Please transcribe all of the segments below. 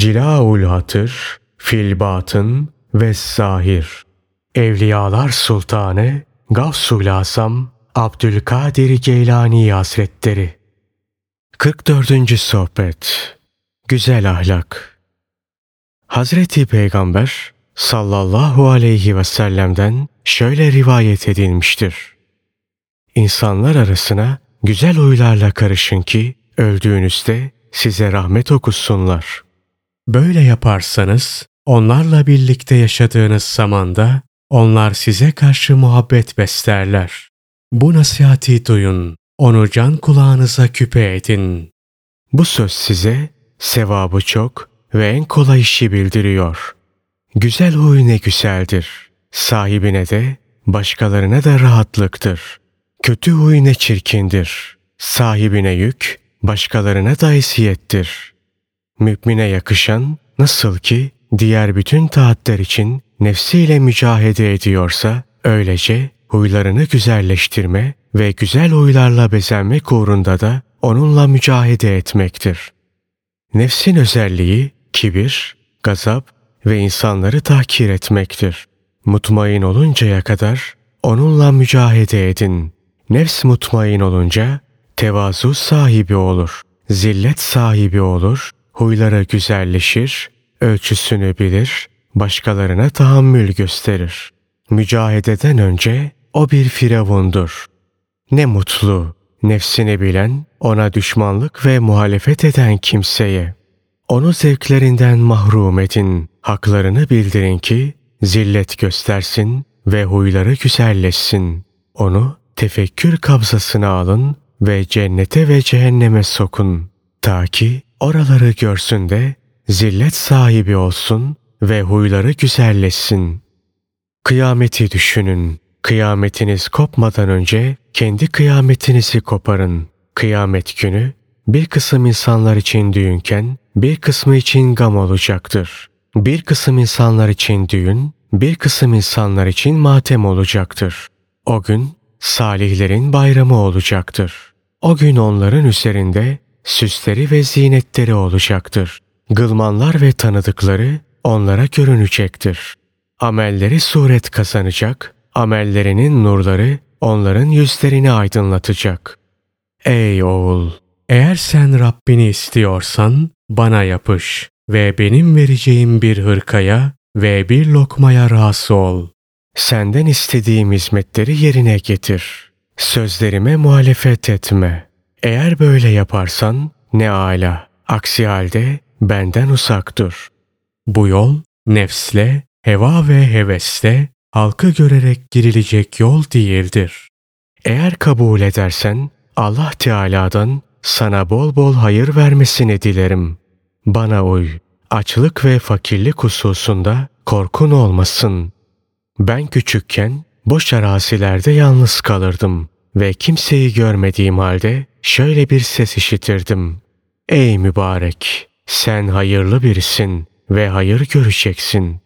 Cilaul Hatır, Filbatın ve Zahir. Evliyalar Sultanı Gavsul Asam Abdülkadir Geylani Hazretleri 44. Sohbet Güzel Ahlak Hazreti Peygamber sallallahu aleyhi ve sellem'den şöyle rivayet edilmiştir. İnsanlar arasına güzel huylarla karışın ki öldüğünüzde size rahmet okusunlar. Böyle yaparsanız onlarla birlikte yaşadığınız zamanda onlar size karşı muhabbet beslerler. Bu nasihati duyun, onu can kulağınıza küpe edin. Bu söz size sevabı çok ve en kolay işi bildiriyor. Güzel huy ne güzeldir. Sahibine de başkalarına da rahatlıktır. Kötü huy ne çirkindir. Sahibine yük, başkalarına da eziyettir. Mümine yakışan nasıl ki diğer bütün taatler için nefsiyle mücahede ediyorsa öylece huylarını güzelleştirme ve güzel huylarla bezenmek uğrunda da onunla mücahede etmektir. Nefsin özelliği kibir, gazap ve insanları tahkir etmektir. Mutmain oluncaya kadar onunla mücahede edin. Nefs mutmain olunca tevazu sahibi olur, zillet sahibi olur, huyları güzelleşir, ölçüsünü bilir, başkalarına tahammül gösterir. Mücahededen önce o bir firavundur. Ne mutlu, nefsini bilen, ona düşmanlık ve muhalefet eden kimseye. Onu zevklerinden mahrum edin, haklarını bildirin ki zillet göstersin ve huyları güzelleşsin. Onu tefekkür kabzasına alın ve cennete ve cehenneme sokun. Ta ki oraları görsün de zillet sahibi olsun ve huyları güzelleşsin. Kıyameti düşünün. Kıyametiniz kopmadan önce kendi kıyametinizi koparın. Kıyamet günü bir kısım insanlar için düğünken bir kısmı için gam olacaktır. Bir kısım insanlar için düğün, bir kısım insanlar için matem olacaktır. O gün salihlerin bayramı olacaktır. O gün onların üzerinde süsleri ve zinetleri olacaktır. Gılmanlar ve tanıdıkları onlara görünecektir. Amelleri suret kazanacak, amellerinin nurları onların yüzlerini aydınlatacak. Ey oğul! Eğer sen Rabbini istiyorsan bana yapış ve benim vereceğim bir hırkaya ve bir lokmaya razı ol. Senden istediğim hizmetleri yerine getir. Sözlerime muhalefet etme. Eğer böyle yaparsan ne ala. Aksi halde benden uzak dur. Bu yol nefsle, heva ve hevesle halkı görerek girilecek yol değildir. Eğer kabul edersen Allah Teala'dan sana bol bol hayır vermesini dilerim. Bana uy. Açlık ve fakirlik hususunda korkun olmasın. Ben küçükken boş arazilerde yalnız kalırdım ve kimseyi görmediğim halde şöyle bir ses işitirdim. Ey mübarek! Sen hayırlı birisin ve hayır göreceksin.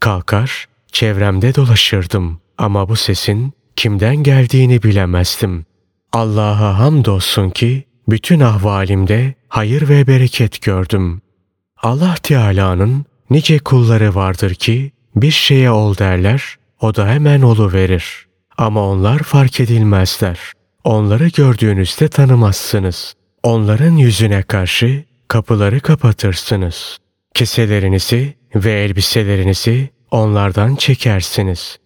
Kalkar, çevremde dolaşırdım ama bu sesin kimden geldiğini bilemezdim. Allah'a hamdolsun ki bütün ahvalimde hayır ve bereket gördüm. Allah Teala'nın nice kulları vardır ki bir şeye ol derler, o da hemen olu verir. Ama onlar fark edilmezler. Onları gördüğünüzde tanımazsınız. Onların yüzüne karşı kapıları kapatırsınız. Keselerinizi ve elbiselerinizi onlardan çekersiniz.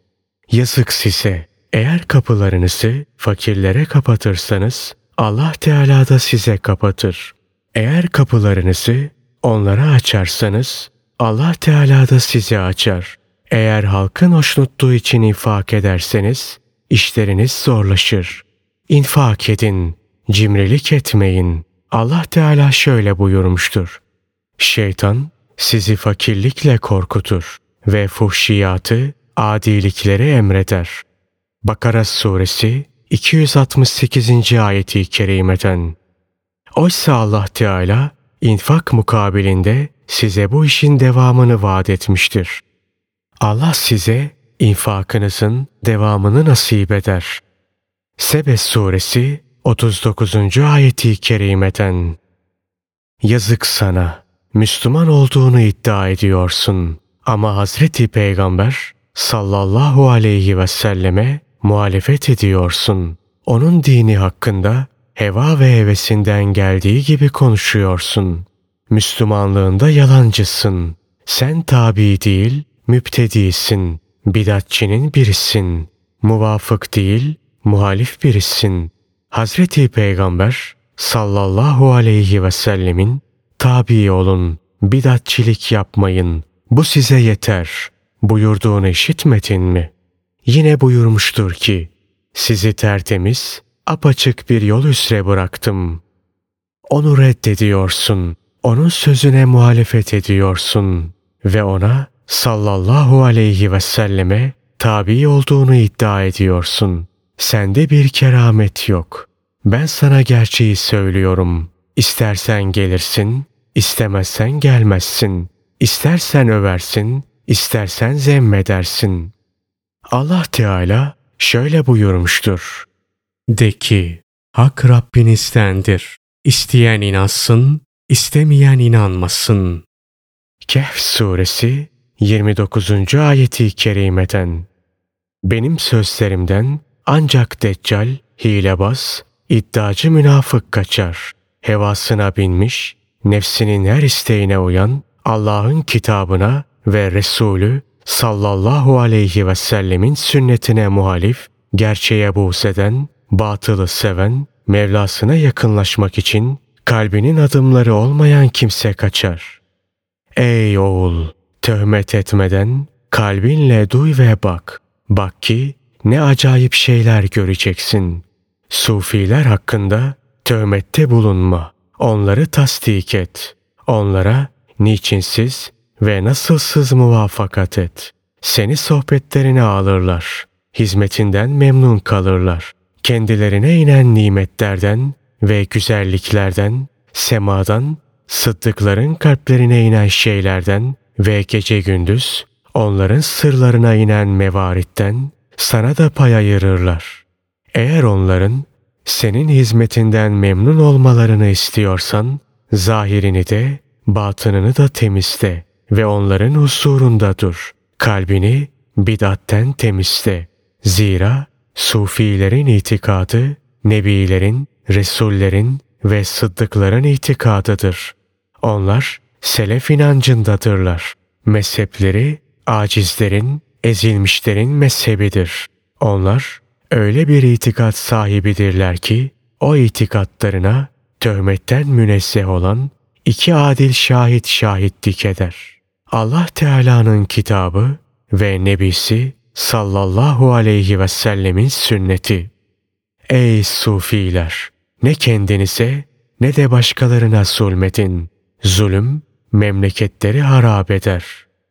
Yazık size. Eğer kapılarınızı fakirlere kapatırsanız Allah Teala da size kapatır. Eğer kapılarınızı onlara açarsanız Allah Teala da size açar. Eğer halkın hoşnutluğu için infak ederseniz işleriniz zorlaşır. İnfak edin, cimrilik etmeyin. Allah Teala şöyle buyurmuştur. Şeytan sizi fakirlikle korkutur ve fuhşiyatı, adilikleri emreder. Bakara suresi 268. ayeti kerimeden. Oysa Allah Teala infak mukabilinde size bu işin devamını vaat etmiştir. Allah size infakınızın devamını nasip eder. Sebe suresi 39. ayeti kerimeden. Yazık sana. Müslüman olduğunu iddia ediyorsun. Ama Hazreti Peygamber sallallahu aleyhi ve selleme muhalefet ediyorsun. Onun dini hakkında heva ve hevesinden geldiği gibi konuşuyorsun. Müslümanlığında yalancısın. Sen tabi değil, müptedisin. Bidatçinin birisin. Muvafık değil, muhalif birisin. Hazreti Peygamber sallallahu aleyhi ve sellemin tabi olun, bidatçilik yapmayın. Bu size yeter. Buyurduğunu işitmedin mi? Yine buyurmuştur ki, sizi tertemiz, apaçık bir yol üzere bıraktım. Onu reddediyorsun, onun sözüne muhalefet ediyorsun ve ona sallallahu aleyhi ve selleme tabi olduğunu iddia ediyorsun. Sende bir keramet yok. Ben sana gerçeği söylüyorum. İstersen gelirsin, istemezsen gelmezsin. İstersen översin, istersen zemmedersin. Allah Teala şöyle buyurmuştur. De ki, hak Rabbinizdendir. İsteyen inansın, istemeyen inanmasın. Kehf suresi 29. ayeti kerimeden Benim sözlerimden ancak deccal, hilebaz, iddiacı münafık kaçar. Hevasına binmiş, nefsinin her isteğine uyan, Allah'ın kitabına ve Resulü sallallahu aleyhi ve sellemin sünnetine muhalif, gerçeğe buğz batılı seven, Mevlasına yakınlaşmak için kalbinin adımları olmayan kimse kaçar. Ey oğul! Töhmet etmeden kalbinle duy ve bak. Bak ki ne acayip şeyler göreceksin. Sufiler hakkında töhmette bulunma. Onları tasdik et. Onlara niçinsiz ve nasılsız muvafakat et. Seni sohbetlerine alırlar. Hizmetinden memnun kalırlar. Kendilerine inen nimetlerden ve güzelliklerden, semadan, sıddıkların kalplerine inen şeylerden ve gece gündüz onların sırlarına inen mevaritten sana da pay ayırırlar. Eğer onların senin hizmetinden memnun olmalarını istiyorsan, zahirini de, batınını da temizle ve onların huzurunda dur. Kalbini bidatten temizle. Zira Sufilerin itikadı, Nebilerin, Resullerin ve Sıddıkların itikadıdır. Onlar selef inancındadırlar. Mezhepleri acizlerin, ezilmişlerin mezhebidir. Onlar öyle bir itikat sahibidirler ki o itikatlarına töhmetten münezzeh olan iki adil şahit şahitlik eder. Allah Teala'nın kitabı ve nebisi sallallahu aleyhi ve sellemin sünneti. Ey sufiler! Ne kendinize ne de başkalarına zulmedin. Zulüm memleketleri harap eder.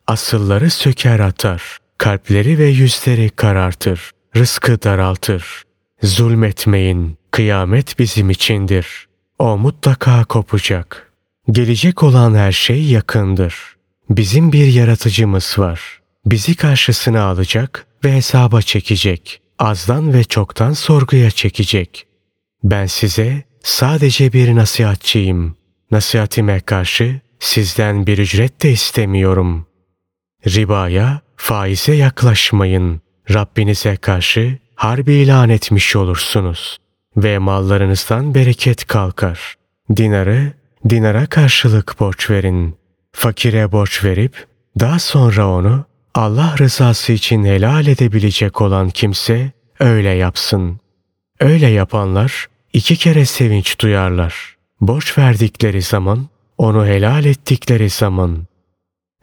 Asılları söker atar. Kalpleri ve yüzleri karartır. Rızkı daraltır. Zulmetmeyin. Kıyamet bizim içindir. O mutlaka kopacak. Gelecek olan her şey yakındır. Bizim bir yaratıcımız var. Bizi karşısına alacak ve hesaba çekecek. Azdan ve çoktan sorguya çekecek. Ben size sadece bir nasihatçıyım. Nasihatime karşı sizden bir ücret de istemiyorum. Ribaya, faize yaklaşmayın. Rabbinize karşı harbi ilan etmiş olursunuz ve mallarınızdan bereket kalkar. Dinarı dinara karşılık borç verin. Fakire borç verip daha sonra onu Allah rızası için helal edebilecek olan kimse öyle yapsın. Öyle yapanlar iki kere sevinç duyarlar. Borç verdikleri zaman, onu helal ettikleri zaman.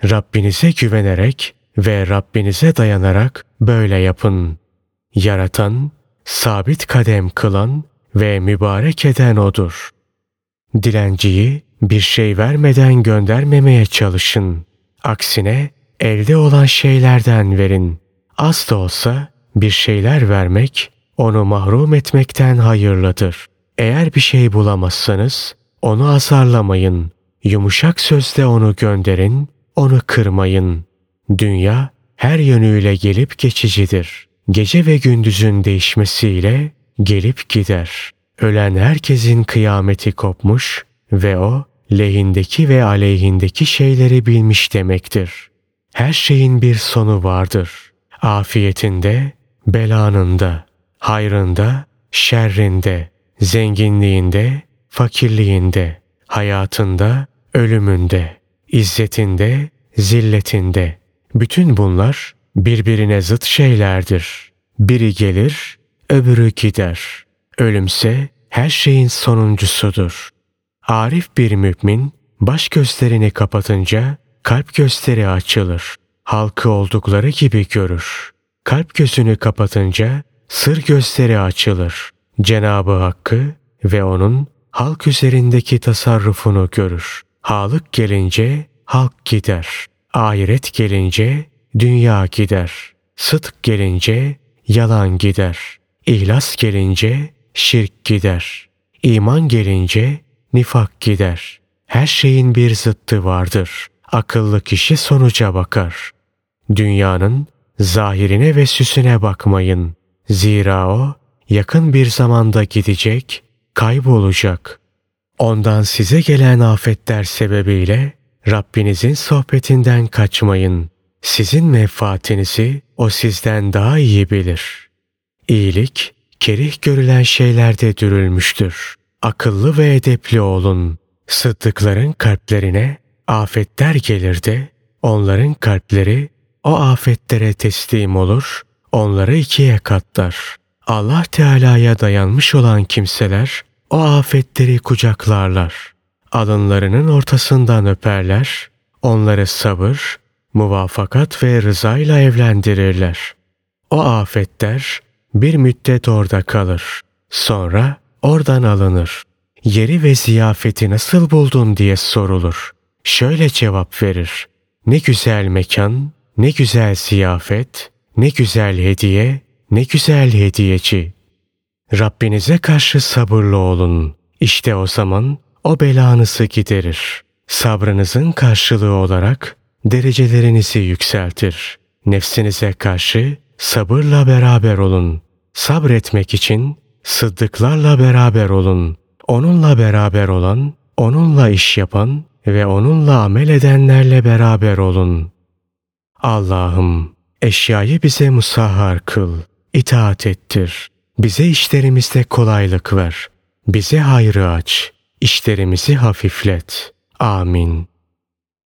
Rabbinize güvenerek ve Rabbinize dayanarak böyle yapın. Yaratan, sabit kadem kılan ve mübarek eden O'dur. Dilenciyi bir şey vermeden göndermemeye çalışın. Aksine elde olan şeylerden verin. Az da olsa bir şeyler vermek onu mahrum etmekten hayırlıdır. Eğer bir şey bulamazsanız onu azarlamayın. Yumuşak sözle onu gönderin, onu kırmayın. Dünya her yönüyle gelip geçicidir. Gece ve gündüzün değişmesiyle gelip gider. Ölen herkesin kıyameti kopmuş ve o lehindeki ve aleyhindeki şeyleri bilmiş demektir. Her şeyin bir sonu vardır. Afiyetinde, belanında, hayrında, şerrinde, zenginliğinde, fakirliğinde, hayatında, ölümünde, izzetinde, zilletinde. Bütün bunlar birbirine zıt şeylerdir. Biri gelir, öbürü gider. Ölümse her şeyin sonuncusudur. Arif bir mümin baş gözlerini kapatınca kalp gözleri açılır. Halkı oldukları gibi görür. Kalp gözünü kapatınca sır gözleri açılır. Cenabı Hakk'ı ve onun halk üzerindeki tasarrufunu görür. Halık gelince halk gider. Ahiret gelince dünya gider. Sıdk gelince yalan gider. İhlas gelince şirk gider. İman gelince nifak gider. Her şeyin bir zıttı vardır. Akıllı kişi sonuca bakar. Dünyanın zahirine ve süsüne bakmayın. Zira o yakın bir zamanda gidecek, kaybolacak. Ondan size gelen afetler sebebiyle Rabbinizin sohbetinden kaçmayın. Sizin menfaatinizi o sizden daha iyi bilir. İyilik, kerih görülen şeylerde dürülmüştür. Akıllı ve edepli olun. Sıddıkların kalplerine afetler gelir de onların kalpleri o afetlere teslim olur, onları ikiye katlar. Allah Teala'ya dayanmış olan kimseler o afetleri kucaklarlar. Alınlarının ortasından öperler, onları sabır, muvafakat ve rızayla evlendirirler. O afetler bir müddet orada kalır. Sonra oradan alınır. Yeri ve ziyafeti nasıl buldun diye sorulur. Şöyle cevap verir. Ne güzel mekan, ne güzel ziyafet, ne güzel hediye, ne güzel hediyeci. Rabbinize karşı sabırlı olun. İşte o zaman o belanızı giderir. Sabrınızın karşılığı olarak derecelerinizi yükseltir. Nefsinize karşı sabırla beraber olun. Sabretmek için sıddıklarla beraber olun. Onunla beraber olan, onunla iş yapan ve onunla amel edenlerle beraber olun. Allah'ım eşyayı bize musahhar kıl, itaat ettir. Bize işlerimizde kolaylık ver. Bize hayrı aç. İşlerimizi hafiflet. Amin.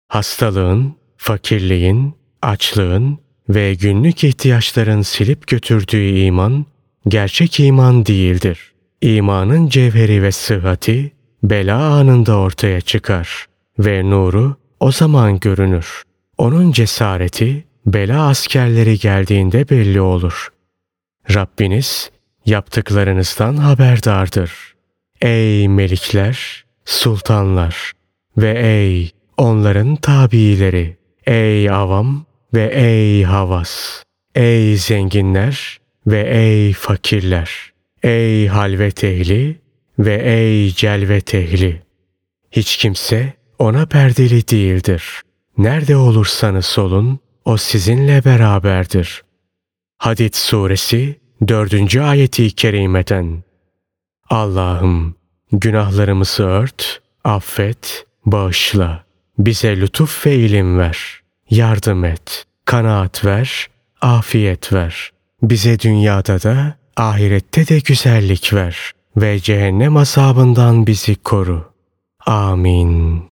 Hastalığın, fakirliğin, açlığın ve günlük ihtiyaçların silip götürdüğü iman, gerçek iman değildir. İmanın cevheri ve sıhhati, bela anında ortaya çıkar ve nuru o zaman görünür. Onun cesareti, bela askerleri geldiğinde belli olur. Rabbiniz yaptıklarınızdan haberdardır. Ey melikler, sultanlar ve ey onların tabiileri, ey avam ve ey havas, ey zenginler ve ey fakirler, ey halvet ehli ve ey celvet ehli. Hiç kimse ona perdeli değildir. Nerede olursanız olun, o sizinle beraberdir. Hadid suresi 4. ayeti kerimeten. Allah'ım günahlarımızı ört, affet, bağışla. Bize lütuf ve ilim ver. Yardım et, kanaat ver, afiyet ver. Bize dünyada da ahirette de güzellik ver ve cehennem azabından bizi koru. Amin.